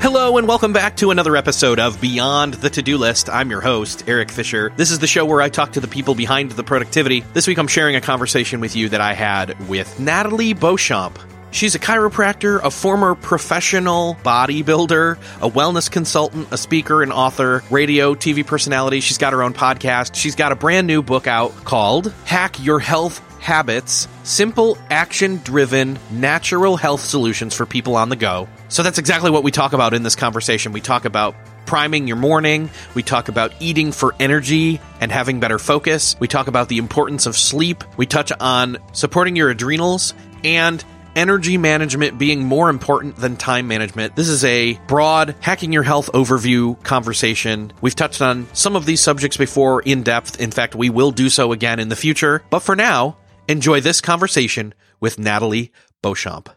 Hello and welcome back to another episode of Beyond the To Do List. I'm your host, Eric Fisher. This is the show where I talk to the people behind the productivity. This week I'm sharing a conversation with you that I had with Nathalie Beauchamp. She's a chiropractor, a former professional bodybuilder, a wellness consultant, a speaker and author, radio, TV personality. She's got her own podcast. She's got a brand new book out called Hack Your Health Habits Simple, Action Driven, Natural Health Solutions for People on the Go. So that's exactly what we talk about in this conversation. We talk about priming your morning. We talk about eating for energy and having better focus. We talk about the importance of sleep. We touch on supporting your adrenals and energy management being more important than time management. This is a broad hacking your health overview conversation. We've touched on some of these subjects before in depth. In fact, we will do so again in the future. But for now, enjoy this conversation with Nathalie Beauchamp.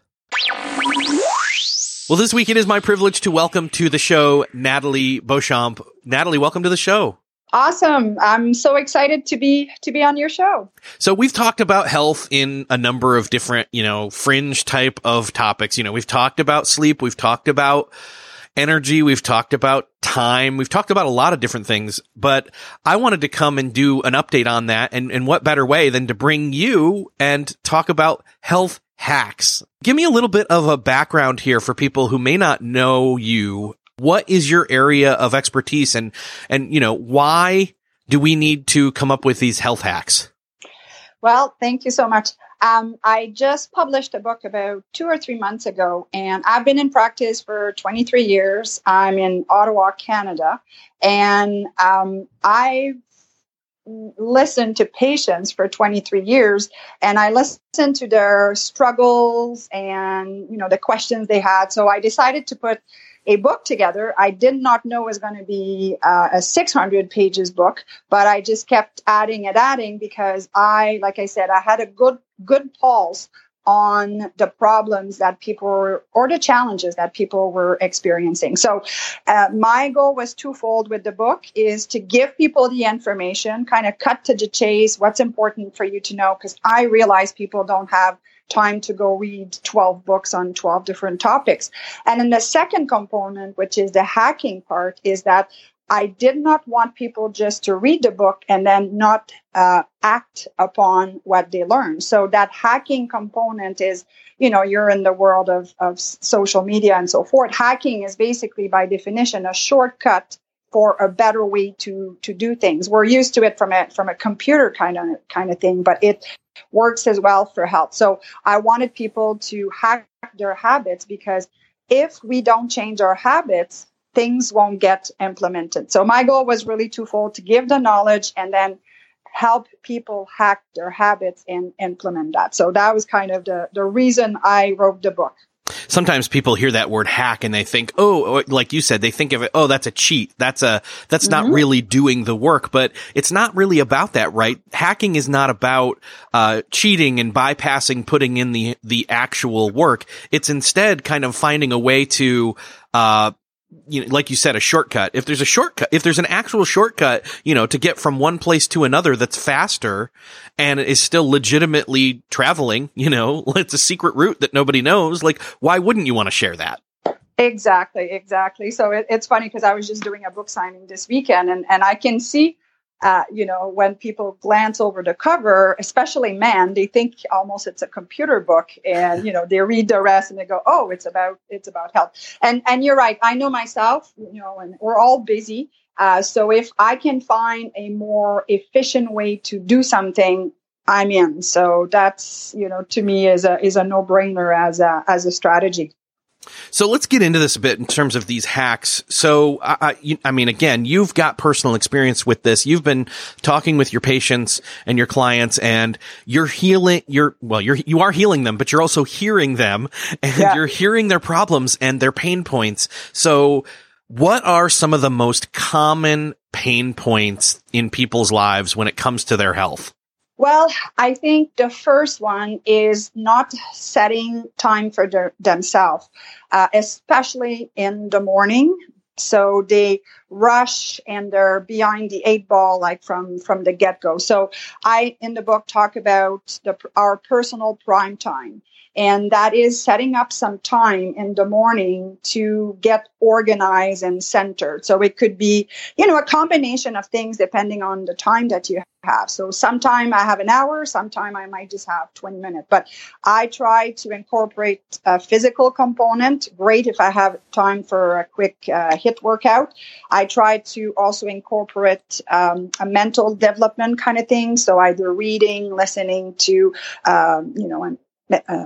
Well, this week it is my privilege to welcome to the show Nathalie Beauchamp. Nathalie, welcome to the show. Awesome. I'm so excited to be to be on your show. So we've talked about health in a number of different, you know, fringe type of topics. You know, we've talked about sleep, we've talked about energy, we've talked about time, we've talked about a lot of different things, but I wanted to come and do an update on that. And, and what better way than to bring you and talk about health hacks. Give me a little bit of a background here for people who may not know you what is your area of expertise and, and, you know, why do we need to come up with these health hacks? Well, thank you so much. Um, I just published a book about two or three months ago, and I've been in practice for 23 years. I'm in Ottawa, Canada, and um, I listened to patients for 23 years and i listened to their struggles and you know the questions they had so i decided to put a book together. I did not know was going to be uh, a 600 pages book, but I just kept adding and adding because I, like I said, I had a good, good pulse on the problems that people were, or the challenges that people were experiencing. So, uh, my goal was twofold with the book is to give people the information, kind of cut to the chase, what's important for you to know, because I realize people don't have time to go read 12 books on 12 different topics. And then the second component, which is the hacking part, is that I did not want people just to read the book and then not uh, act upon what they learn. So that hacking component is, you know, you're in the world of, of social media and so forth. Hacking is basically by definition a shortcut for a better way to to do things. We're used to it from a from a computer kind of kind of thing, but it works as well for health. So I wanted people to hack their habits because if we don't change our habits, things won't get implemented. So my goal was really twofold to give the knowledge and then help people hack their habits and implement that. So that was kind of the, the reason I wrote the book sometimes people hear that word hack and they think, oh, like you said, they think of it, oh, that's a cheat. That's a, that's mm-hmm. not really doing the work, but it's not really about that, right? Hacking is not about, uh, cheating and bypassing putting in the, the actual work. It's instead kind of finding a way to, uh, you know, like you said, a shortcut. If there's a shortcut, if there's an actual shortcut, you know, to get from one place to another that's faster and is still legitimately traveling, you know, it's a secret route that nobody knows. Like, why wouldn't you want to share that? Exactly, exactly. So it, it's funny because I was just doing a book signing this weekend and, and I can see uh, you know, when people glance over the cover, especially men, they think almost it's a computer book, and you know, they read the rest and they go, "Oh, it's about it's about health." And and you're right. I know myself, you know, and we're all busy. Uh, so if I can find a more efficient way to do something, I'm in. So that's you know, to me is a is a no brainer as a as a strategy. So let's get into this a bit in terms of these hacks. So, I, I, I, mean, again, you've got personal experience with this. You've been talking with your patients and your clients and you're healing, you're, well, you're, you are healing them, but you're also hearing them and yeah. you're hearing their problems and their pain points. So what are some of the most common pain points in people's lives when it comes to their health? Well, I think the first one is not setting time for their, themselves, uh, especially in the morning. So they rush and they're behind the eight ball, like from from the get go. So I in the book talk about the, our personal prime time and that is setting up some time in the morning to get organized and centered. So it could be, you know, a combination of things depending on the time that you have. So sometime I have an hour, sometime I might just have 20 minutes, but I try to incorporate a physical component. Great if I have time for a quick uh, HIIT workout. I try to also incorporate um, a mental development kind of thing. So either reading, listening to, um, you know, an uh,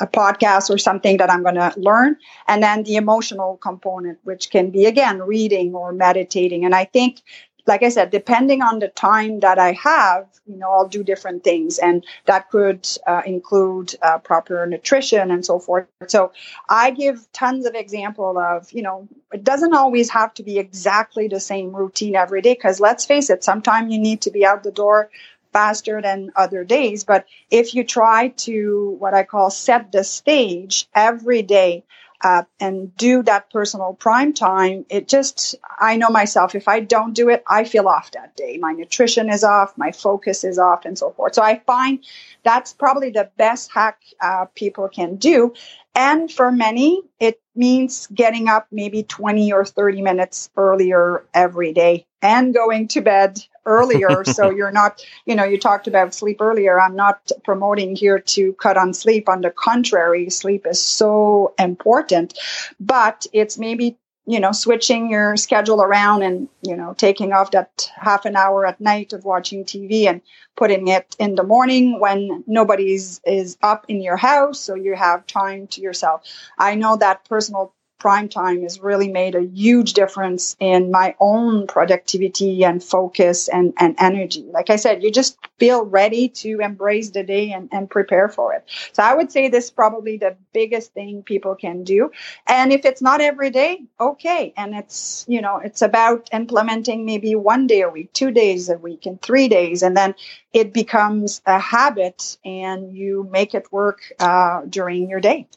a podcast or something that I'm going to learn. And then the emotional component, which can be again reading or meditating. And I think, like I said, depending on the time that I have, you know, I'll do different things. And that could uh, include uh, proper nutrition and so forth. So I give tons of example of, you know, it doesn't always have to be exactly the same routine every day. Cause let's face it, sometimes you need to be out the door faster than other days. But if you try to what I call set the stage every day and do that personal prime time, it just, I know myself, if I don't do it, I feel off that day. My nutrition is off, my focus is off, and so forth. So I find that's probably the best hack uh, people can do. And for many, it means getting up maybe 20 or 30 minutes earlier every day and going to bed earlier. so you're not, you know, you talked about sleep earlier. I'm not promoting here to cut on sleep. On the contrary, sleep is so important, but it's maybe you know, switching your schedule around and, you know, taking off that half an hour at night of watching TV and putting it in the morning when nobody's is up in your house. So you have time to yourself. I know that personal prime time has really made a huge difference in my own productivity and focus and, and energy. Like I said, you just feel ready to embrace the day and, and prepare for it. So I would say this is probably the biggest thing people can do. And if it's not every day, okay. And it's, you know, it's about implementing maybe one day a week, two days a week, and three days. And then it becomes a habit and you make it work uh, during your day.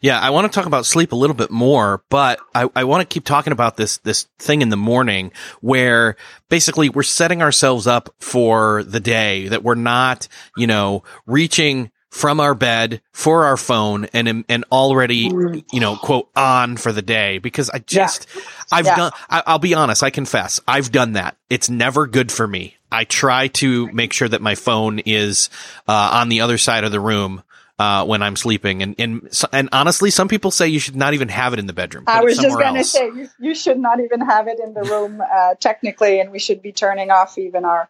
Yeah, I want to talk about sleep a little bit more, but I, I want to keep talking about this this thing in the morning where basically we're setting ourselves up for the day that we're not, you know, reaching from our bed for our phone and and already you know quote on for the day because I just yeah. I've yeah. done I, I'll be honest I confess I've done that it's never good for me I try to make sure that my phone is uh, on the other side of the room uh, when I'm sleeping. And, and, and honestly, some people say you should not even have it in the bedroom. I was just going to say, you, you, should not even have it in the room, uh, technically, and we should be turning off even our,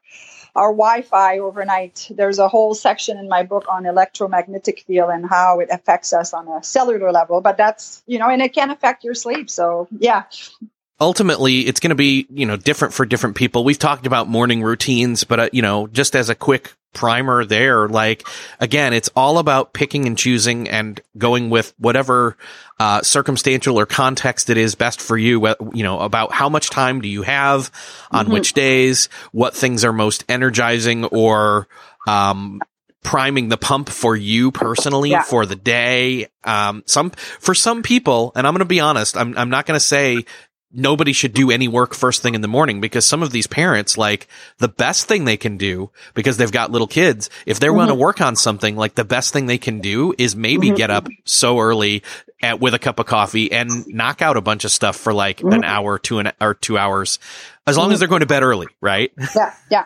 our Wi-Fi overnight. There's a whole section in my book on electromagnetic field and how it affects us on a cellular level. But that's you know, and it can affect your sleep. So yeah, ultimately it's going to be you know different for different people we've talked about morning routines but uh, you know just as a quick primer there like again it's all about picking and choosing and going with whatever uh, circumstantial or context it is best for you you know about how much time do you have on mm-hmm. which days what things are most energizing or um, priming the pump for you personally yeah. for the day. Um, some, for some people, and I'm going to be honest, I'm, I'm not going to say nobody should do any work first thing in the morning because some of these parents, like the best thing they can do because they've got little kids, if they mm-hmm. want to work on something, like the best thing they can do is maybe mm-hmm. get up so early at, with a cup of coffee and knock out a bunch of stuff for like mm-hmm. an hour, two an, or two hours, as long as mm-hmm. they're going to bed early, right? yeah, yeah,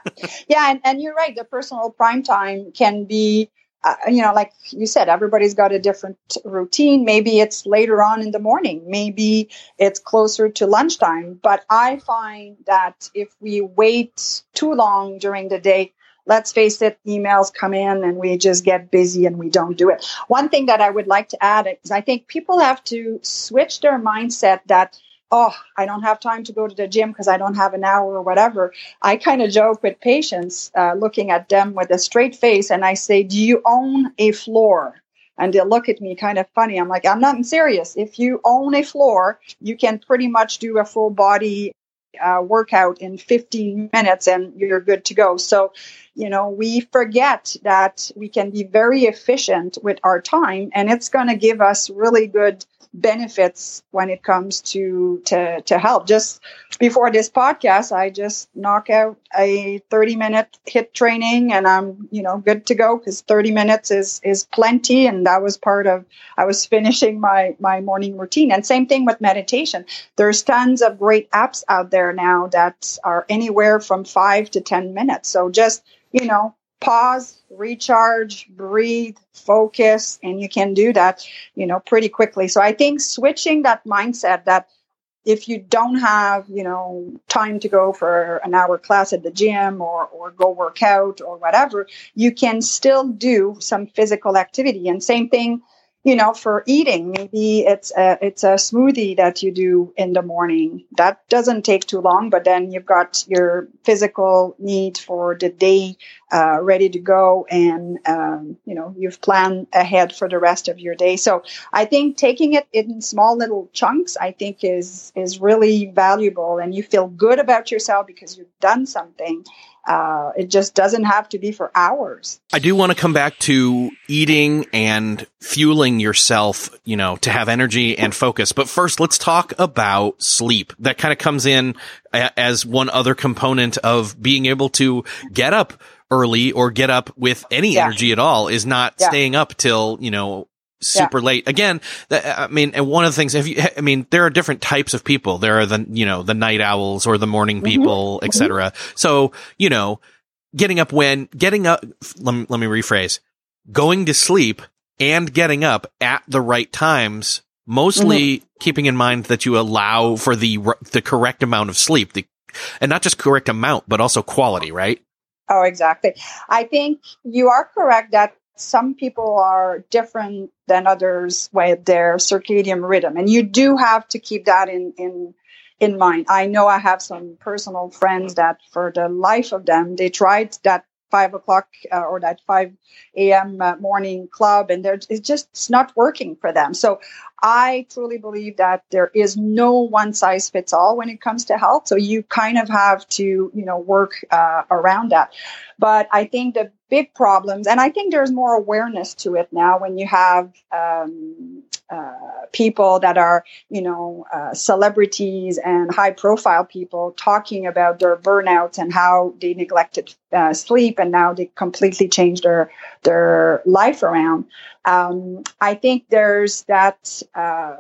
yeah. And, and you're right. The personal prime time can be uh, you know, like you said, everybody's got a different routine. Maybe it's later on in the morning. Maybe it's closer to lunchtime. But I find that if we wait too long during the day, let's face it, emails come in and we just get busy and we don't do it. One thing that I would like to add is I think people have to switch their mindset that oh, I don't have time to go to the gym because I don't have an hour or whatever. I kind of joke with patients, uh, looking at them with a straight face, and I say, Do you own a floor? And they'll look at me kind of funny. I'm like, I'm not serious. If you own a floor, you can pretty much do a full body uh, workout in 15 minutes and you're good to go. So, you know, we forget that we can be very efficient with our time and it's going to give us really good benefits when it comes to to to help. Just before this podcast, I just knock out a 30 minute HIIT training and I'm, you know, good to go because 30 minutes is is plenty and that was part of I was finishing my my morning routine. And same thing with meditation. There's tons of great apps out there now that are anywhere from 5 to 10 minutes. So just, you know, pause, recharge, breathe, focus, and you can do that, you know, pretty quickly. So I think switching that mindset that if you don't have, you know, time to go for an hour class at the gym or, or go work out or whatever, you can still do some physical activity. And same thing, you know, for eating, maybe it's a, it's a smoothie that you do in the morning. That doesn't take too long, but then you've got your physical need for the day uh, ready to go, and um, you know you've planned ahead for the rest of your day. So I think taking it in small little chunks, I think is is really valuable, and you feel good about yourself because you've done something uh, it just doesn't have to be for hours. I do want to come back to eating and fueling yourself, you know, to have energy and focus. But first, let's talk about sleep. That kind of comes in as one other component of being able to get up early or get up with any yeah. energy at all is not yeah. staying up till, you know, super yeah. late. Again, I mean, and one of the things, if you, I mean, there are different types of people. There are the, you know, the night owls or the morning mm-hmm. people, mm-hmm. etc. So, you know, getting up when, getting up, let me, let me rephrase, going to sleep and getting up at the right times, mostly mm-hmm. keeping in mind that you allow for the, the correct amount of sleep, the, and not just correct amount, but also quality, right? Oh, exactly. I think you are correct that some people are different than others with their circadian rhythm. And you do have to keep that in in in mind. I know i have some personal friends that for the life of them they tried that five o'clock uh, or that 5 a.m. Uh, morning club and they're, it's just it's not working for them. So I truly believe that there is no one size fits all when it comes to health. So you kind of have to, you know, work uh, around that. But I think the big problems, and I think there's more awareness to it now when you have um, uh, people that are, you know, uh, celebrities and high profile people talking about their burnouts and how they neglected uh, sleep and now they completely changed their their life around. Um, I think there's that uh,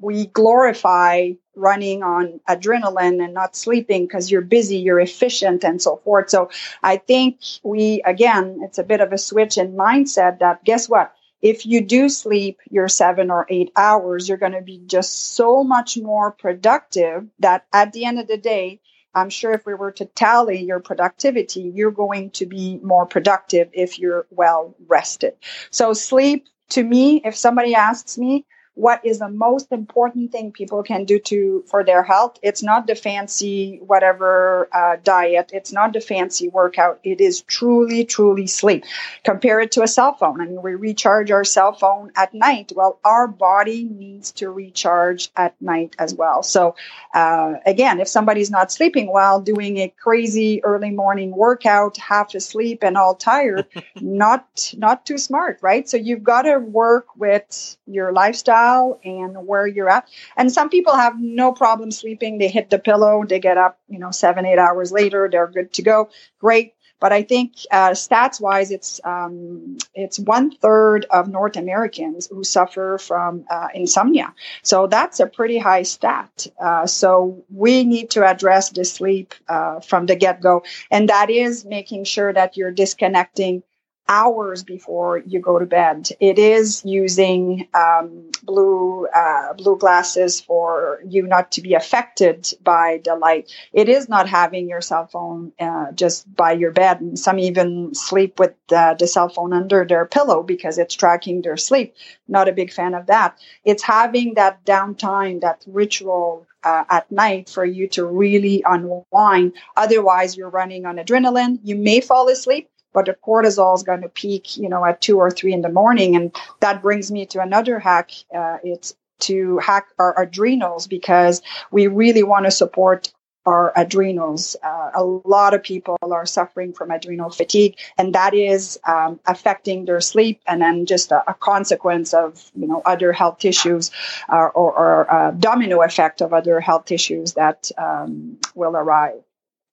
we glorify running on adrenaline and not sleeping because you're busy, you're efficient, and so forth. So I think we, again, it's a bit of a switch in mindset that guess what? If you do sleep your seven or eight hours, you're going to be just so much more productive that at the end of the day, I'm sure if we were to tally your productivity, you're going to be more productive if you're well rested. So sleep to me, if somebody asks me, what is the most important thing people can do to for their health. It's not the fancy whatever uh, diet. It's not the fancy workout. It is truly truly sleep. Compare it to a cell phone. I mean we recharge our cell phone at night. Well our body needs to recharge at night as well. So uh, again if somebody's not sleeping well doing a crazy early morning workout half asleep and all tired not not too smart right? So you've got to work with your lifestyle and where you're at. And some people have no problem sleeping. They hit the pillow, they get up, you know, seven, eight hours later, they're good to go. Great. But I think uh, stats wise, it's um, it's one third of North Americans who suffer from uh, insomnia. So that's a pretty high stat. Uh, so we need to address the sleep uh, from the get go, and that is making sure that you're disconnecting hours before you go to bed. It is using um, blue uh, blue glasses for you not to be affected by the light. It is not having your cell phone uh, just by your bed, and some even sleep with uh, the cell phone under their pillow because it's tracking their sleep. Not a big fan of that. It's having that downtime, that ritual uh, at night for you to really unwind. Otherwise, you're running on adrenaline. You may fall asleep, but the cortisol is going to peak, you know, at two or three in the morning. And that brings me to another hack. Uh, it's to hack our adrenals because we really want to support our adrenals. Uh, a lot of people are suffering from adrenal fatigue, and that is um, affecting their sleep, and then just a, a, consequence of you know other health issues uh, or, or a domino effect of other health issues that um, will arrive.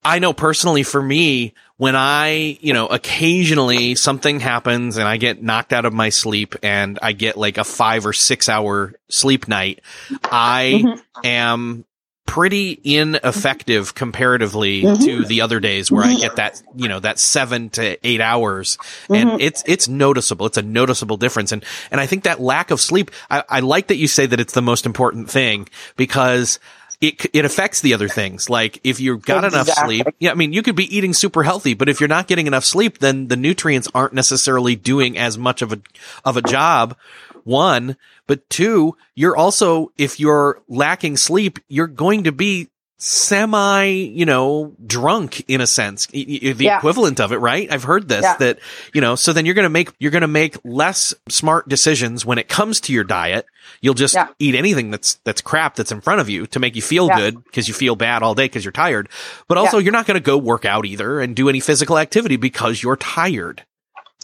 I know personally for me, when I, you know, occasionally something happens and I get knocked out of my sleep and I get like a five or six hour sleep night, I mm-hmm. am pretty ineffective comparatively mm-hmm. to the other days where mm-hmm. I get that, you know, that seven to eight hours. And mm-hmm. it's, it's noticeable. It's a noticeable difference. And, and I think that lack of sleep, I, I like that you say that it's the most important thing because it it affects the other things. Like if you've got exactly. enough sleep, yeah, I mean, you could be eating super healthy, but if you're not getting enough sleep, then the nutrients aren't necessarily doing as much of a of a job. One, but two, you're also if you're lacking sleep, you're going to be semi, you know, drunk in a sense, the yeah. equivalent of it, right? I've heard this yeah. that, you know, so then you're going to make, you're going to make less smart decisions when it comes to your diet. You'll just yeah. eat anything that's, that's crap that's in front of you to make you feel good because you feel bad all day because you're tired. But also you're not going to go work out either and do any physical activity because you're tired.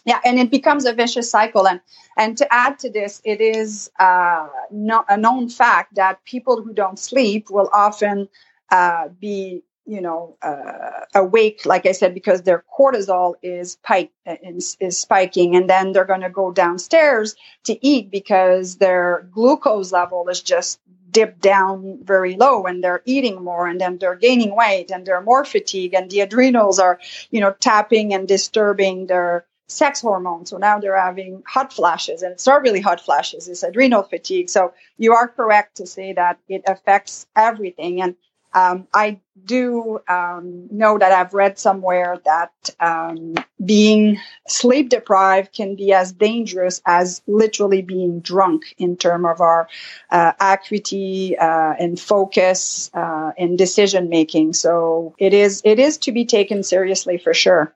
Yeah, and it becomes a vicious cycle. And and to add to this, it is uh, no, a known fact that people who don't sleep will often uh, be you know uh, awake like i said because their cortisol is, pike, is, is spiking and then they're going to go downstairs to eat because their glucose level is just dipped down very low and they're eating more and then they're gaining weight and they're more fatigued and the adrenals are you know tapping and disturbing their sex hormones. So now they're having hot flashes and it's not really hot flashes it's adrenal fatigue. So you are correct to say that it affects everything and um, I do um, know that I've read somewhere that um, being sleep deprived can be as dangerous as literally being drunk in terms of our uh, acuity uh, and focus uh, and decision making. So it is it is to be taken seriously for sure.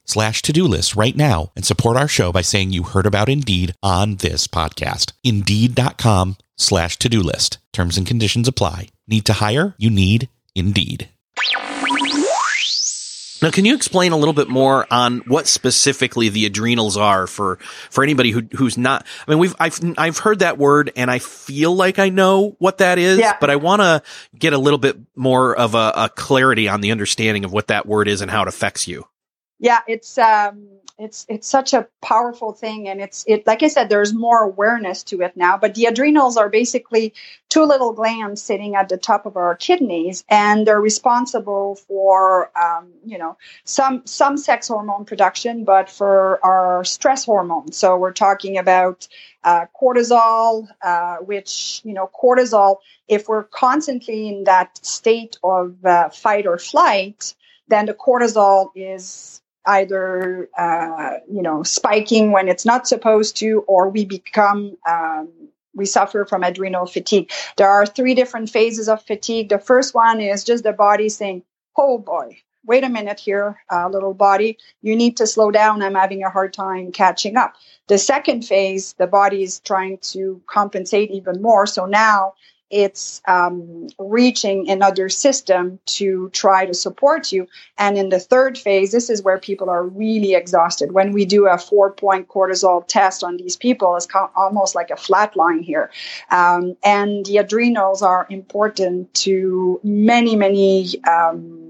slash to-do list right now and support our show by saying you heard about Indeed on this podcast. Indeed.com slash to-do list. Terms and conditions apply. Need to hire? You need Indeed. Now, can you explain a little bit more on what specifically the adrenals are for for anybody who who's not? I mean, we've I've I've heard that word and I feel like I know what that is, yeah. but I want to get a little bit more of a, a clarity on the understanding of what that word is and how it affects you yeah, it's um, it's it's such a powerful thing, and it's it like I said, there's more awareness to it now. But the adrenals are basically two little glands sitting at the top of our kidneys, and they're responsible for um, you know some some sex hormone production, but for our stress hormone. So we're talking about uh, cortisol, uh, which you know cortisol. If we're constantly in that state of uh, fight or flight, then the cortisol is either uh, you know spiking when it's not supposed to, or we become um, we suffer from adrenal fatigue. There are three different phases of fatigue. The first one is just the body saying, "Oh boy, wait a minute here, uh, little body, you need to slow down. I'm having a hard time catching up. The second phase, the body is trying to compensate even more. So now it's um, reaching another system to try to support you. And in the third phase, this is where people are really exhausted. When we do a four point cortisol test on these people, it's almost like a flat line here. Um, and the adrenals are important to many, many. Um,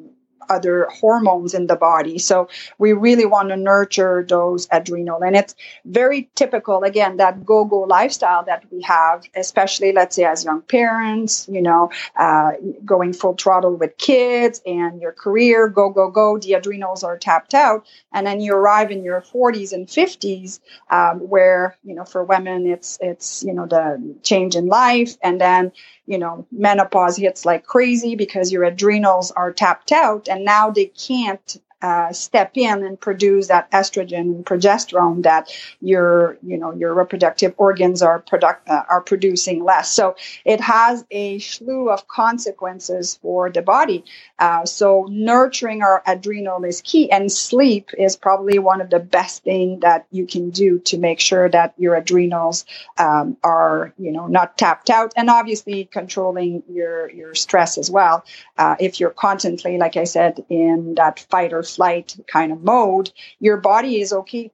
other hormones in the body. So we really want to nurture those adrenal. And it's very typical, again, that go go lifestyle that we have, especially, let's say, as young parents, you know, uh, going full throttle with kids and your career, go, go, go. The adrenals are tapped out. And then you arrive in your 40s and 50s, um, where, you know, for women, it's, it's, you know, the change in life. And then you know, menopause hits like crazy because your adrenals are tapped out and now they can't uh, step in and produce that estrogen and progesterone that your you know your reproductive organs are product uh, are producing less. So it has a slew of consequences for the body. Uh, so nurturing our adrenal is key, and sleep is probably one of the best thing that you can do to make sure that your adrenals um, are you know not tapped out, and obviously controlling your your stress as well. Uh, if you're constantly, like I said, in that fight or flight kind of mode, your body is okay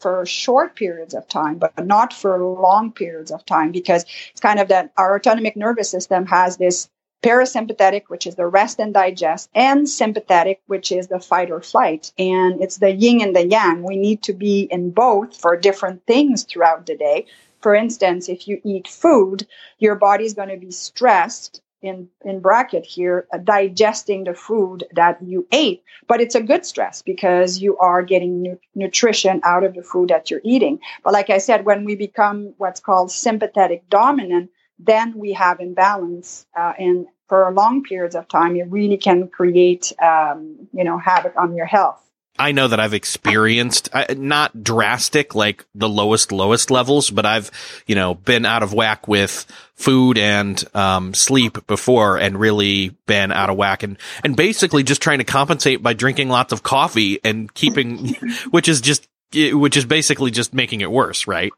for short periods of time, but not for long periods of time because it's kind of that our autonomic nervous system has this parasympathetic, which is the rest and digest, and sympathetic, which is the fight or flight. And it's the yin and the yang. We need to be in both for different things throughout the day. For instance, if you eat food, your body is going to be stressed in in bracket here uh, digesting the food that you ate. But it's a good stress because you are getting nu- nutrition out of the food that you're eating. But like i said when we become what's called sympathetic dominant then we have imbalance uh, and for long periods of time it really can create um, you know havoc on your health I know that I've experienced uh, not drastic like the lowest lowest levels, but I've you know been out of whack with food and um, sleep before, and really been out of whack, and and basically just trying to compensate by drinking lots of coffee and keeping, which is just which is basically just making it worse, right?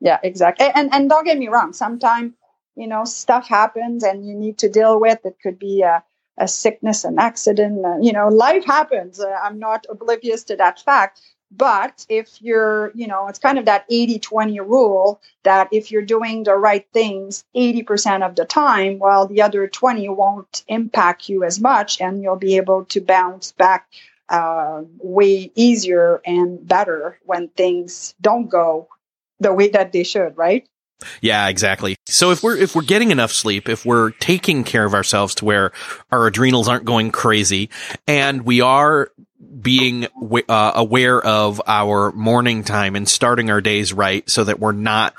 Yeah, exactly. And and don't get me wrong, sometimes you know stuff happens and you need to deal with it. Could be a a sickness, an accident. Uh, you know, life happens. Uh, I'm not oblivious to that fact. But if you're, you know, it's kind of that 80 20 rule that if you're doing the right things 80% of the time, well, the other 20 won't impact you as much and you'll be able to bounce back uh, way easier and better when things don't go the way that they should, right? Yeah, exactly. So if we're if we're getting enough sleep, if we're taking care of ourselves to where our adrenals aren't going crazy, and we are being uh, aware of our morning time and starting our days right, so that we're not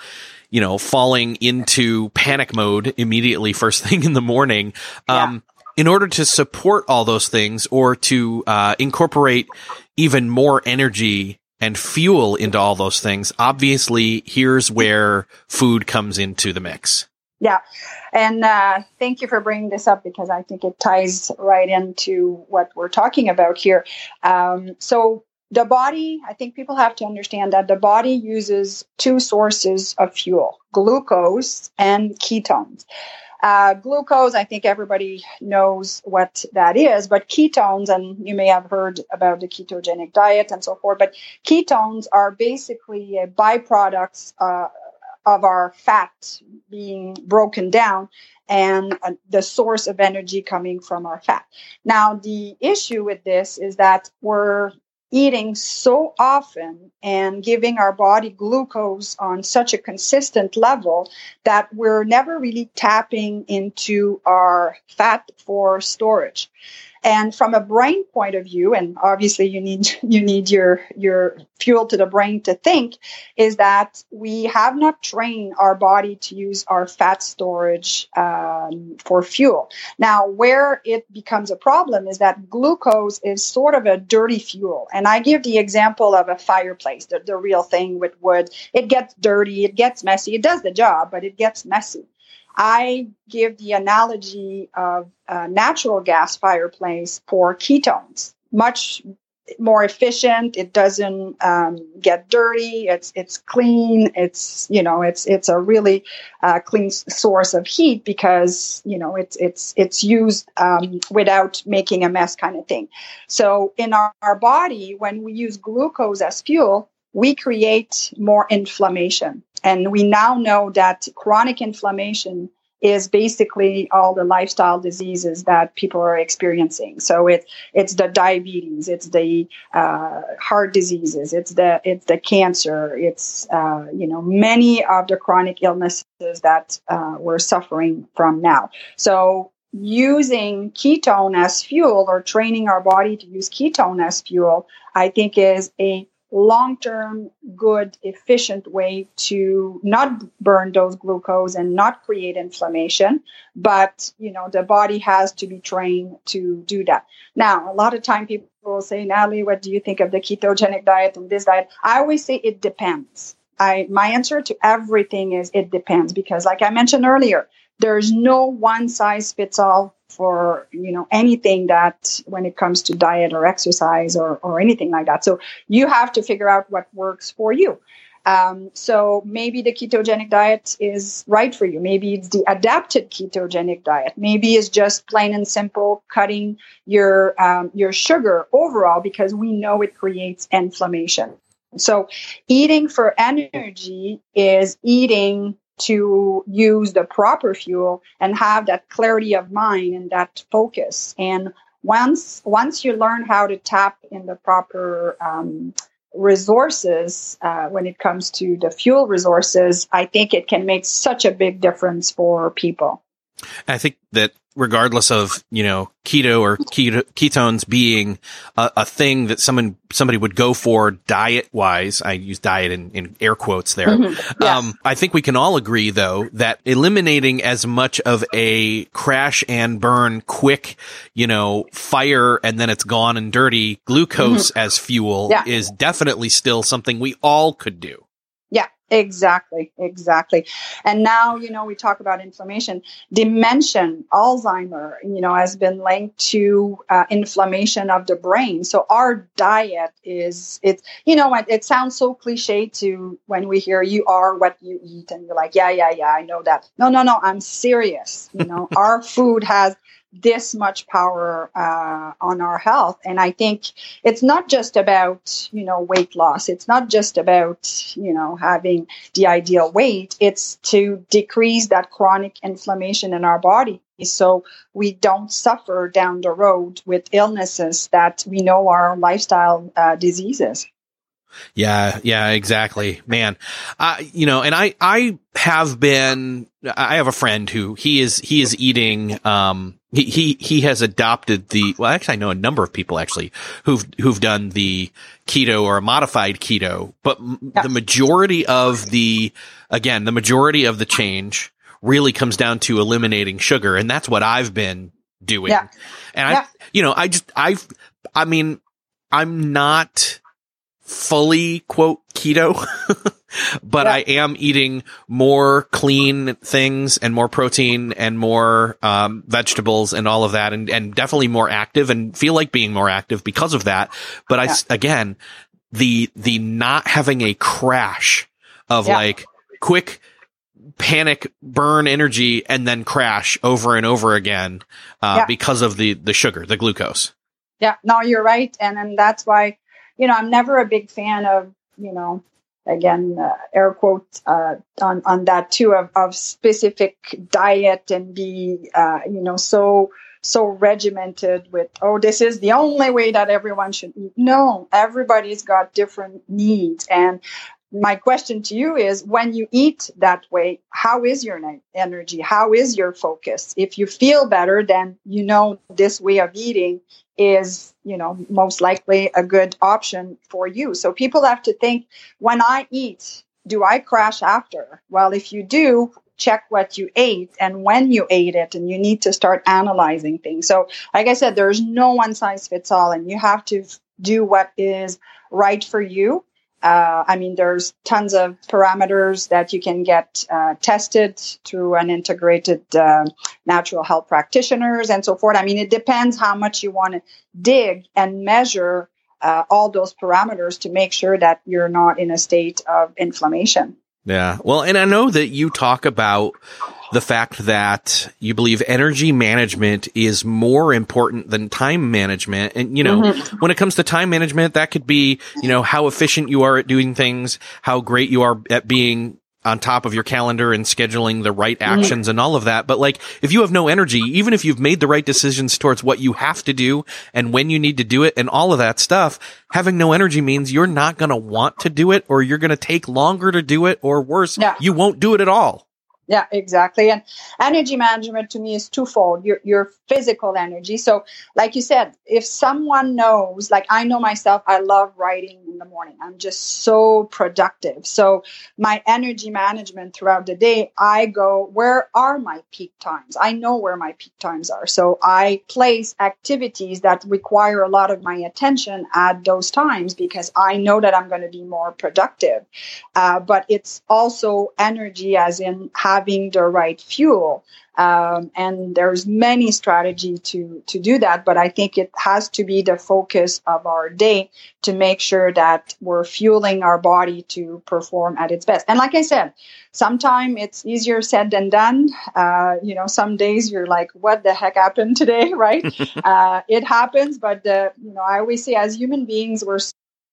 you know falling into panic mode immediately first thing in the morning. Yeah. Um, in order to support all those things or to uh, incorporate even more energy and fuel into all those things, obviously here's where food comes into the mix. Yeah. And uh, thank you for bringing this up because I think it ties right into what we're talking about here. Um, so, the body, I think people have to understand that the body uses two sources of fuel glucose and ketones. Uh, glucose, I think everybody knows what that is, but ketones, and you may have heard about the ketogenic diet and so forth, but ketones are basically byproducts uh, of our fat being broken down and uh, the source of energy coming from our fat. Now, the issue with this is that we're eating so often and giving our body glucose on such a consistent level that we're never really tapping into our fat for storage. And from a brain point of view, and obviously you need you need your your fuel to the brain to think, is that we have not trained our body to use our fat storage um, for fuel. Now, where it becomes a problem is that glucose is sort of a dirty fuel. And I give the example of a fireplace, the, the real thing with wood. It gets dirty, it gets messy. It does the job, but it gets messy. I give the analogy of a natural gas fireplace for ketones. Much more efficient. It doesn't um, get dirty. It's it's clean. It's you know it's it's a really uh, clean source of heat because you know it's it's it's used um, without making a mess kind of thing. So in our, our body, when we use glucose as fuel, we create more inflammation. And we now know that chronic inflammation is basically all the lifestyle diseases that people are experiencing. So it it's the diabetes, it's the uh, heart diseases, it's the it's the cancer, it's uh, you know many of the chronic illnesses that uh, we're suffering from now. So using ketone as fuel or training our body to use ketone as fuel, I think is a long term, good, efficient way to not burn those glucose and not create inflammation. But, you know, the body has to be trained to do that. Now, a lot of time people will say, Nathalie, what do you think of the ketogenic diet and this diet? I always say it depends. I, my answer to everything is it depends because like I mentioned earlier, there's no one size fits all for you know anything that when it comes to diet or exercise or, or anything like that. So you have to figure out what works for you. Um, so maybe the ketogenic diet is right for you. Maybe it's the adapted ketogenic diet. Maybe it's just plain and simple cutting your um, your sugar overall because we know it creates inflammation. So eating for energy is eating to use the proper fuel and have that clarity of mind and that focus. And once once you learn how to tap in the proper um, resources uh, when it comes to the fuel resources, I think it can make such a big difference for people. I think that regardless of you know keto or keto, ketones being a, a, thing that someone somebody would go for diet wise i use diet in, in air quotes there mm-hmm. yeah. um, i think we can all agree though that eliminating as much of a crash and burn quick you know fire and then it's gone and dirty glucose mm-hmm. as fuel yeah. is definitely still something we all could do Exactly, exactly. And now, you know, we talk about inflammation. Dementia, Alzheimer, you know, has been linked to uh, inflammation of the brain. So our diet is, it's, you know, it, it sounds so cliche to when we hear you are what you eat and you're like, yeah, yeah, yeah, I know that. No, no, no, I'm serious. You know, our food has this much power uh, on our health. And I think it's not just about, you know, weight loss. It's not just about, you know, having the ideal weight. It's to decrease that chronic inflammation in our body so we don't suffer down the road with illnesses that we know are lifestyle uh, diseases. Yeah, yeah, exactly, man. Uh, you know, and I, I have been, I have a friend who he is, he is eating, um, he, he, he has adopted the, well, actually, I know a number of people actually who've, who've done the keto or a modified keto, but yeah. the majority of the, again, the majority of the change really comes down to eliminating sugar. And that's what I've been doing. Yeah. And I, you know, I just, I've, I mean, I'm not, fully quote keto, but yeah. I am eating more clean things and more protein and more um, vegetables and all of that, and and definitely more active and feel like being more active because of that. But yeah. I again the the not having a crash of yeah. like quick panic burn energy and then crash over and over again uh, because of the the sugar the glucose yeah no you're right and and that's why you know, I'm never a big fan of, you know, again, uh, air quotes uh, on on that too of, of specific diet and be, uh, you know, so so regimented with oh this is the only way that everyone should eat. No everybody's got different needs. And my question to you is when you eat that way, how is your energy? How is your focus? If you feel better, then you know this way of eating is, you know, most likely a good option for you. So people have to think when I eat, do I crash after? Well, if you do, check what you ate and when you ate it and you need to start analyzing things. So, like I said, there's no one size fits all and you have to do what is right for you uh, I mean, there's tons of parameters that you can get uh, tested through an integrated uh, natural health practitioners and so forth. I mean, it depends how much you want to dig and measure uh, all those parameters to make sure that you're not in a state of inflammation. Yeah. Well, and I know that you talk about the fact that you believe energy management is more important than time management. And, you know, mm-hmm. when it comes to time management, that could be, you know, how efficient you are at doing things, how great you are at being on top of your calendar and scheduling the right mm-hmm. actions mm-hmm. and all of that. But like, if you have no energy, even if you've made the right decisions towards what you have to do and when you need to do it and all of that stuff, having no energy means you're not going to want to do it or you're going to take longer to do it or worse, yeah. you won't do it at all. Yeah, exactly. And energy management to me is twofold. Your your physical energy. So, like you said, if someone knows, like I know myself, I love writing in the morning. I'm just so productive. So, my energy management throughout the day, I go, where are my peak times? I know where my peak times are. So, I place activities that require a lot of my attention at those times because I know that I'm going to be more productive. Uh, but it's also energy as in having the right fuel. Um, and there's many strategy to to do that but i think it has to be the focus of our day to make sure that we're fueling our body to perform at its best. And like i said sometimes it's easier said than done. Uh, you know some days you're like what the heck happened today? Right? Uh, it happens but uh, you know i always say as human beings we're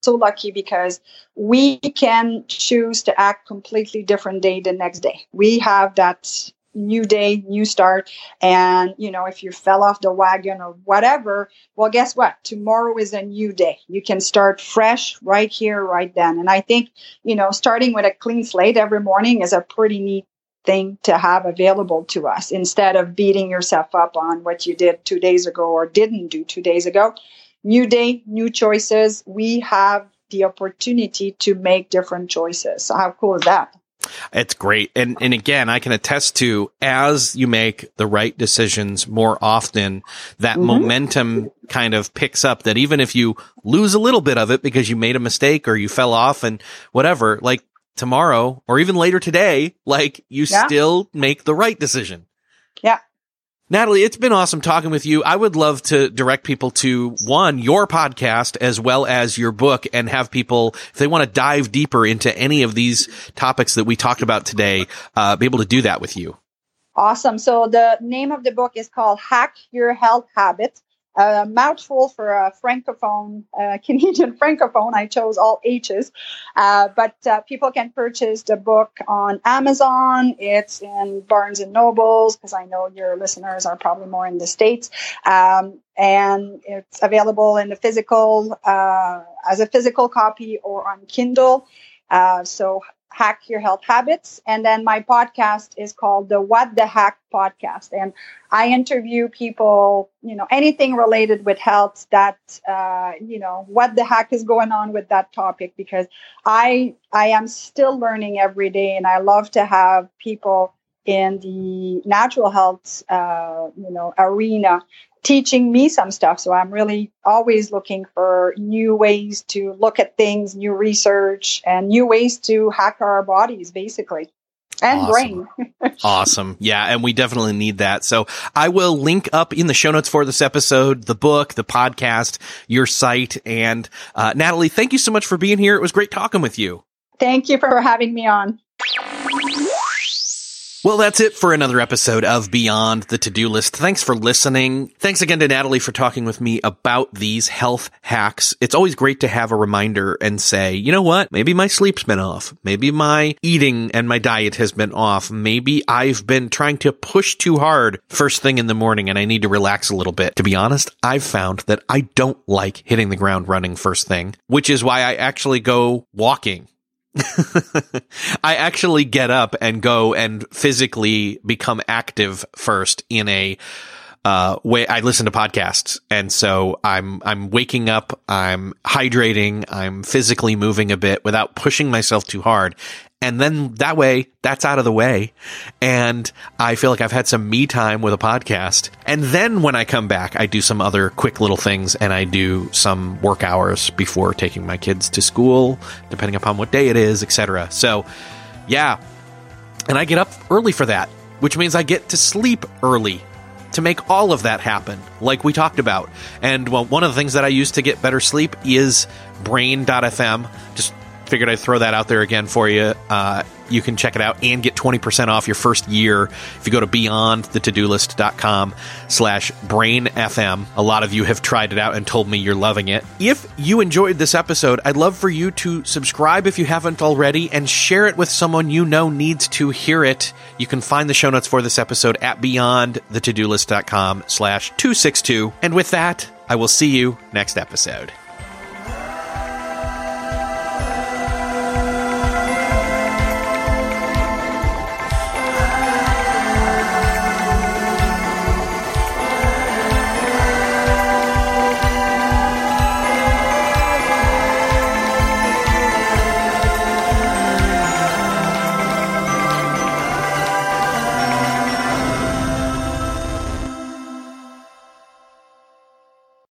so lucky because we can choose to act completely different day the next day we have that new day, new start. And, you know, if you fell off the wagon or whatever, well, guess what? Tomorrow is a new day. You can start fresh right here, right then. And I think, you know, starting with a clean slate every morning is a pretty neat thing to have available to us instead of beating yourself up on what you did two days ago or didn't do two days ago. New day, new choices. We have the opportunity to make different choices. So how cool is that? It's great. And, and again, I can attest to as you make the right decisions more often, that mm-hmm. momentum kind of picks up that even if you lose a little bit of it because you made a mistake or you fell off and whatever, like tomorrow or even later today, like you yeah. still make the right decision. Yeah. Nathalie, it's been awesome talking with you. I would love to direct people to one, your podcast as well as your book and have people, if they want to dive deeper into any of these topics that we talked about today, uh, be able to do that with you. Awesome. So the name of the book is called Hack Your Health Habits a mouthful for a francophone, uh, Canadian francophone. I chose all H's, uh, but uh, people can purchase the book on Amazon. It's in Barnes and Nobles because I know your listeners are probably more in the states, um, and it's available in the physical uh, as a physical copy or on Kindle. Uh, so hack your health habits. And then my podcast is called the What the Hack podcast. And I interview people, you know, anything related with health that, uh, you know, what the heck is going on with that topic because I, I am still learning every day and I love to have people in the natural health, uh, you know, arena teaching me some stuff. So I'm really always looking for new ways to look at things, new research, and new ways to hack our bodies, basically. And awesome. brain. awesome. Yeah. And we definitely need that. So I will link up in the show notes for this episode, the book, the podcast, your site. And, uh, Nathalie, thank you so much for being here. It was great talking with you. Thank you for having me on. Well, that's it for another episode of Beyond the To-Do List. Thanks for listening. Thanks again to Nathalie for talking with me about these health hacks. It's always great to have a reminder and say, you know what? Maybe my sleep's been off. Maybe my eating and my diet has been off. Maybe I've been trying to push too hard first thing in the morning and I need to relax a little bit. To be honest, I've found that I don't like hitting the ground running first thing, which is why I actually go walking I actually get up and go and physically become active first in a uh, way I listen to podcasts. And so I'm, I'm waking up, I'm hydrating, I'm physically moving a bit without pushing myself too hard. And then that way, that's out of the way. And I feel like I've had some me time with a podcast. And then when I come back, I do some other quick little things and I do some work hours before taking my kids to school, depending upon what day it is, etc. So yeah. And I get up early for that, which means I get to sleep early to make all of that happen, like we talked about. And well, one of the things that I use to get better sleep is brain.fm. Just figured I'd throw that out there again for you. Uh, you can check it out and get 20% off your first year if you go to beyondthetodolist.com slash brainfm. A lot of you have tried it out and told me you're loving it. If you enjoyed this episode, I'd love for you to subscribe if you haven't already and share it with someone you know needs to hear it. You can find the show notes for this episode at beyondthetodolist.com slash 262. And with that, I will see you next episode.